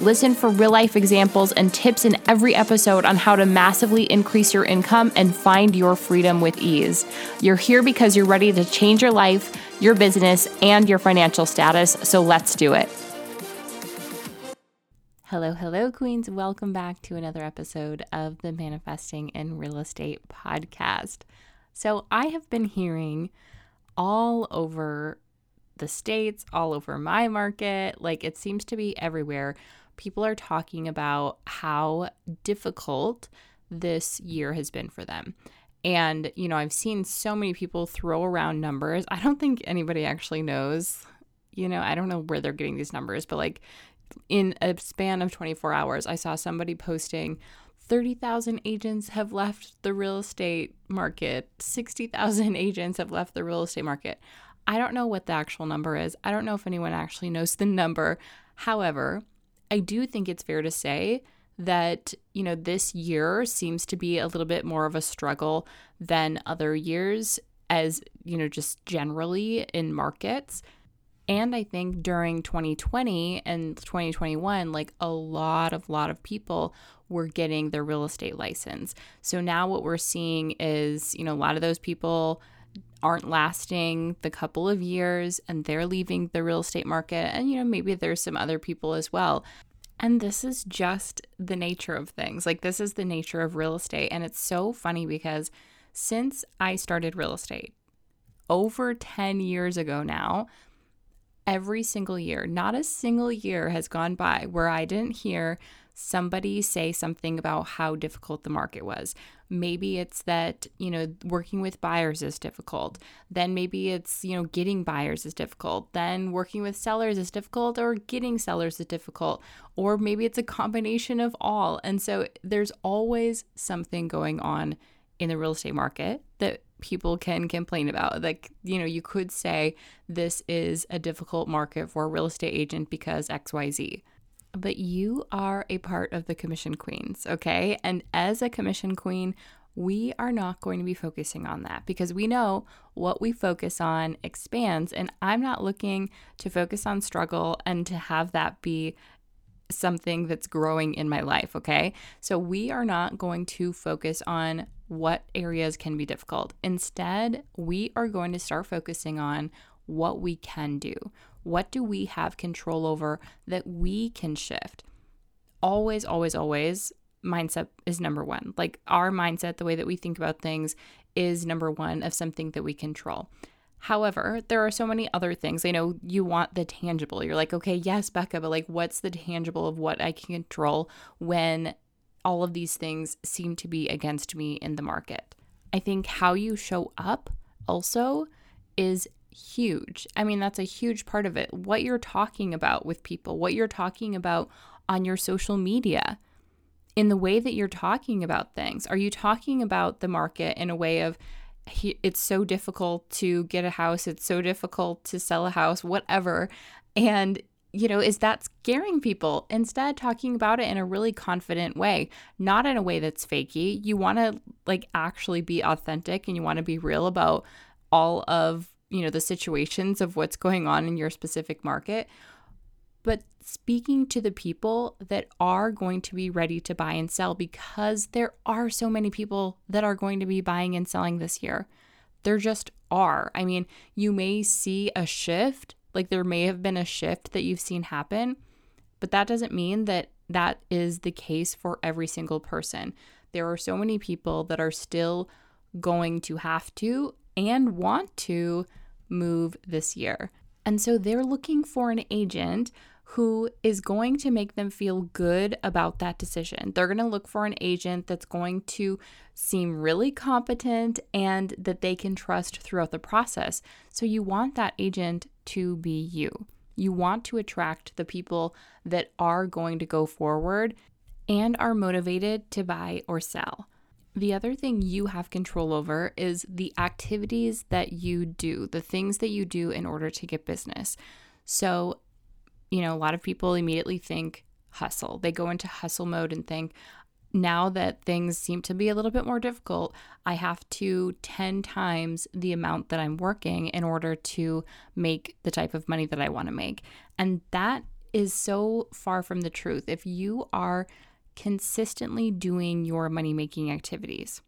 Listen for real life examples and tips in every episode on how to massively increase your income and find your freedom with ease. You're here because you're ready to change your life, your business, and your financial status, so let's do it. Hello, hello, Queens. Welcome back to another episode of the Manifesting in Real Estate podcast. So, I have been hearing all over the States, all over my market, like it seems to be everywhere people are talking about how difficult this year has been for them. And, you know, I've seen so many people throw around numbers. I don't think anybody actually knows, you know, I don't know where they're getting these numbers, but like in a span of 24 hours, I saw somebody posting 30,000 agents have left the real estate market, 60,000 agents have left the real estate market. I don't know what the actual number is. I don't know if anyone actually knows the number. However, I do think it's fair to say that, you know, this year seems to be a little bit more of a struggle than other years, as, you know, just generally in markets. And I think during 2020 and 2021, like a lot of lot of people were getting their real estate license. So now what we're seeing is, you know, a lot of those people aren't lasting the couple of years and they're leaving the real estate market. And, you know, maybe there's some other people as well. And this is just the nature of things. Like, this is the nature of real estate. And it's so funny because since I started real estate over 10 years ago now, every single year, not a single year has gone by where I didn't hear somebody say something about how difficult the market was. Maybe it's that, you know, working with buyers is difficult. Then maybe it's, you know, getting buyers is difficult. Then working with sellers is difficult or getting sellers is difficult. Or maybe it's a combination of all. And so there's always something going on in the real estate market that people can complain about. Like, you know, you could say this is a difficult market for a real estate agent because XYZ but you are a part of the commission queens, okay? And as a commission queen, we are not going to be focusing on that because we know what we focus on expands. And I'm not looking to focus on struggle and to have that be something that's growing in my life, okay? So we are not going to focus on what areas can be difficult. Instead, we are going to start focusing on what we can do. What do we have control over that we can shift? Always, always, always, mindset is number one. Like our mindset, the way that we think about things is number one of something that we control. However, there are so many other things. I know you want the tangible. You're like, okay, yes, Becca, but like, what's the tangible of what I can control when all of these things seem to be against me in the market? I think how you show up also is huge. I mean, that's a huge part of it. What you're talking about with people, what you're talking about on your social media, in the way that you're talking about things. Are you talking about the market in a way of it's so difficult to get a house, it's so difficult to sell a house, whatever. And you know, is that scaring people? Instead, talking about it in a really confident way, not in a way that's fakey. You want to like actually be authentic and you want to be real about all of you know the situations of what's going on in your specific market. But speaking to the people that are going to be ready to buy and sell because there are so many people that are going to be buying and selling this year. There just are. I mean you may see a shift like there may have been a shift that you've seen happen but that doesn't mean that that is the case for every single person. There are so many people that are still going to have to and want to move this year. And so they're looking for an agent who is going to make them feel good about that decision. They're going to look for an agent that's going to seem really competent and that they can trust throughout the process. So you want that agent to be you. You want to attract the people that are going to go forward and are motivated to buy or sell. The other thing you have control over is the activities that you do, the things that you do in order to get business. So, you know, a lot of people immediately think hustle. They go into hustle mode and think, now that things seem to be a little bit more difficult, I have to 10 times the amount that I'm working in order to make the type of money that I want to make. And that is so far from the truth. If you are consistently doing your money making activities,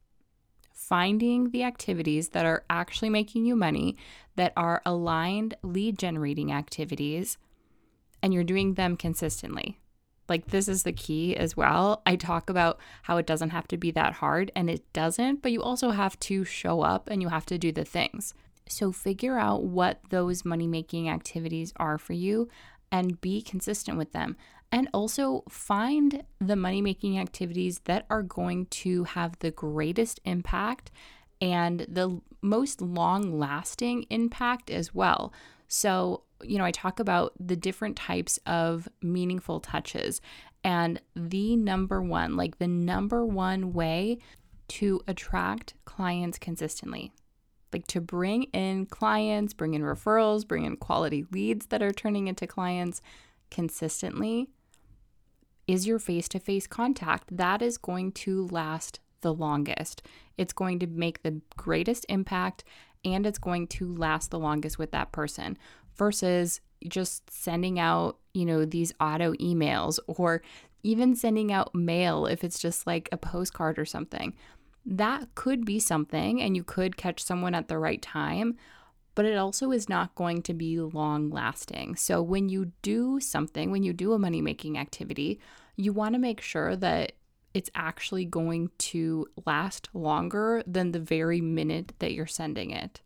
finding the activities that are actually making you money, that are aligned lead generating activities, and you're doing them consistently. Like, this is the key as well. I talk about how it doesn't have to be that hard, and it doesn't, but you also have to show up and you have to do the things. So, figure out what those money making activities are for you and be consistent with them. And also find the money making activities that are going to have the greatest impact and the most long lasting impact as well. So, you know, I talk about the different types of meaningful touches. And the number one, like the number one way to attract clients consistently, like to bring in clients, bring in referrals, bring in quality leads that are turning into clients consistently is your face to face contact. That is going to last the longest. It's going to make the greatest impact and it's going to last the longest with that person versus just sending out, you know, these auto emails or even sending out mail if it's just like a postcard or something that could be something and you could catch someone at the right time, but it also is not going to be long lasting. So when you do something, when you do a money making activity, you want to make sure that it's actually going to last longer than the very minute that you're sending it.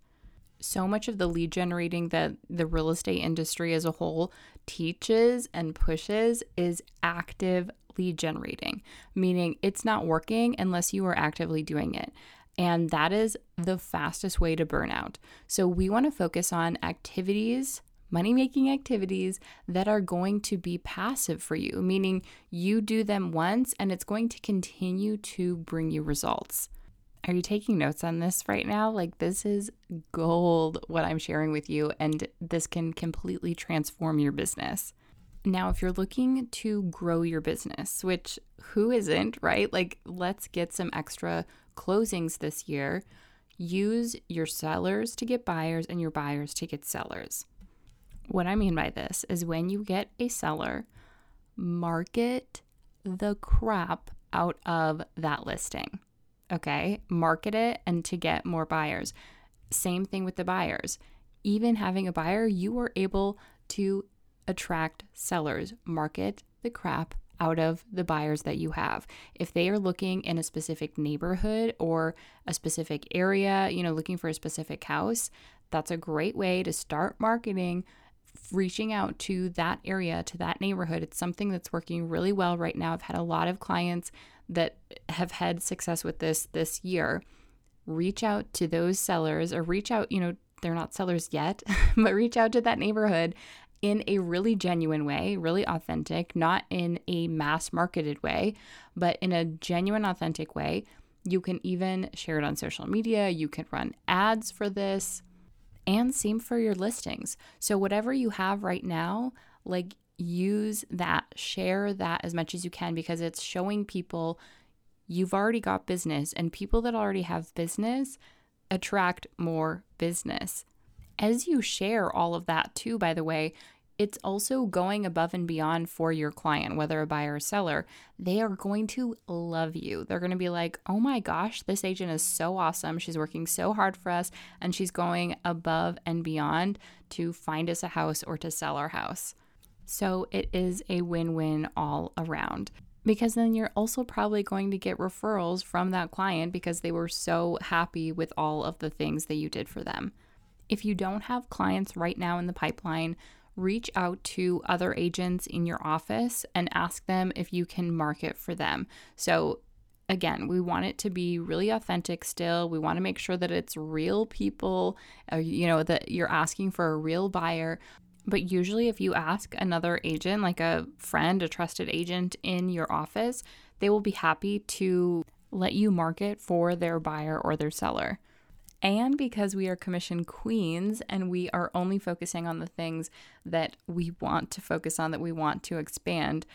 So much of the lead generating that the real estate industry as a whole teaches and pushes is active lead generating, meaning it's not working unless you are actively doing it. And that is the fastest way to burn out. So we want to focus on activities, money making activities that are going to be passive for you, meaning you do them once and it's going to continue to bring you results. Are you taking notes on this right now? Like, this is gold what I'm sharing with you, and this can completely transform your business. Now, if you're looking to grow your business, which who isn't, right? Like, let's get some extra closings this year. Use your sellers to get buyers and your buyers to get sellers. What I mean by this is when you get a seller, market the crap out of that listing. Okay? Market it and to get more buyers. Same thing with the buyers. Even having a buyer, you are able to attract sellers, market the crap out of the buyers that you have. If they are looking in a specific neighborhood or a specific area, you know, looking for a specific house, that's a great way to start marketing reaching out to that area, to that neighborhood. It's something that's working really well right now. I've had a lot of clients that have had success with this this year. Reach out to those sellers or reach out, you know, they're not sellers yet, but reach out to that neighborhood in a really genuine way, really authentic, not in a mass marketed way, but in a genuine, authentic way. You can even share it on social media. You can run ads for this, and same for your listings. So, whatever you have right now, like use that, share that as much as you can because it's showing people you've already got business, and people that already have business attract more business as you share all of that too, by the way, it's also going above and beyond for your client, whether a buyer or seller. They are going to love you. They're going to be like, oh my gosh, this agent is so awesome. She's working so hard for us, and she's going above and beyond to find us a house or to sell our house. So it is a win win all around. Because then you're also probably going to get referrals from that client because they were so happy with all of the things that you did for them. If you don't have clients right now in the pipeline, reach out to other agents in your office and ask them if you can market for them. So, again, we want it to be really authentic still. We want to make sure that it's real people, uh, you know, that you're asking for a real buyer. But usually, if you ask another agent, like a friend, a trusted agent in your office, they will be happy to let you market for their buyer or their seller. And because we are commission queens and we are only focusing on the things that we want to focus on, that we want to expand,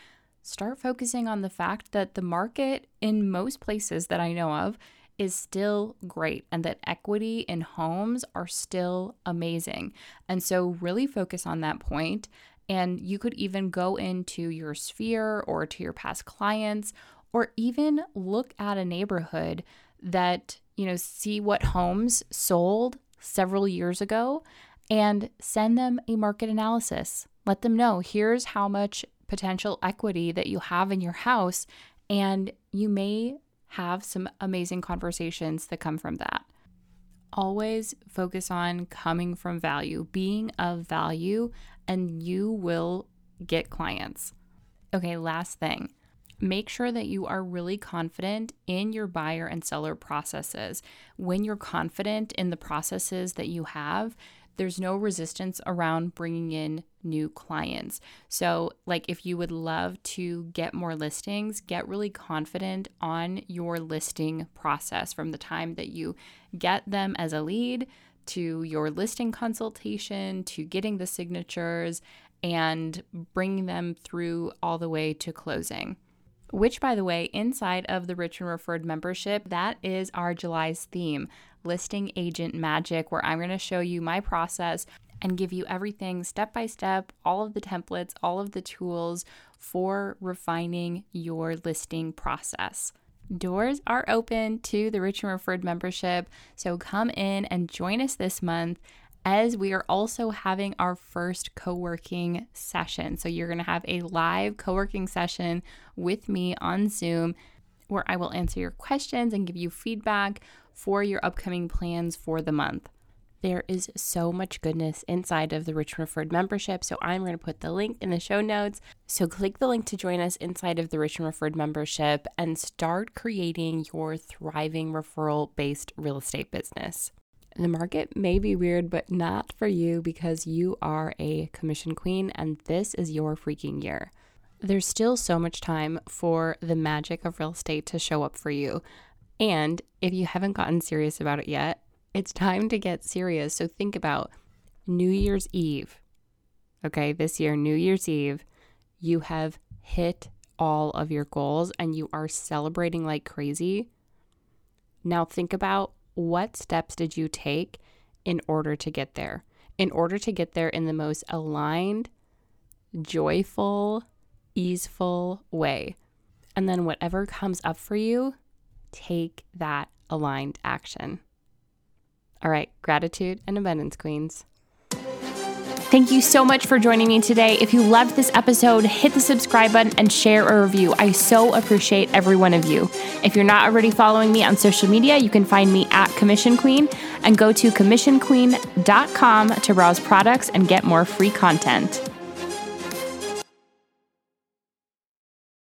start focusing on the fact that the market in most places that I know of is still great and that equity in homes are still amazing. And so, really focus on that point. And you could even go into your sphere or to your past clients, or even look at a neighborhood that, you know, see what homes sold several years ago and send them a market analysis. Let them know here's how much potential equity that you have in your house, and you may have some amazing conversations that come from that. Always focus on coming from value, being of value, and you will get clients. Okay, last thing. Make sure that you are really confident in your buyer and seller processes. When you're confident in the processes that you have, there's no resistance around bringing in new clients. So, like, if you would love to get more listings, get really confident on your listing process from the time that you get them as a lead to your listing consultation to getting the signatures and bringing them through all the way to closing which, by the way, inside of the Rich and Referred membership, that is our July's theme listing agent magic, where I'm going to show you my process and give you everything step by step, all of the templates, all of the tools for refining your listing process. Doors are open to the Rich and Referred membership, so come in and join us this month as we are also having our first co working session. So, you're going to have a live co working session with me on Zoom where I will answer your questions and give you feedback for your upcoming plans for the month. There is so much goodness inside of the Rich Referred membership, so I'm going to put the link in the show notes. So click the link to join us inside of the Rich Referred membership and start creating your thriving referral based real estate business. The market may be weird, but not for you because you are a commission queen and this is your freaking year. There's still so much time for the magic of real estate to show up for you. And if you haven't gotten serious about it yet, it's time to get serious. So think about New Year's Eve. Okay, this year, New Year's Eve, you have hit all of your goals and you are celebrating like crazy. Now think about what steps did you take in order to get there? In order to get there in the most aligned, joyful, easeful way. And then whatever comes up for you, take that aligned action. All right, gratitude and abundance, queens. Thank you so much for joining me today. If you loved this episode, hit the subscribe button and share a review. I so appreciate every one of you. If you're not already following me on social media, you can find me at Commission Queen and go to commissionqueen.com to browse products and get more free content.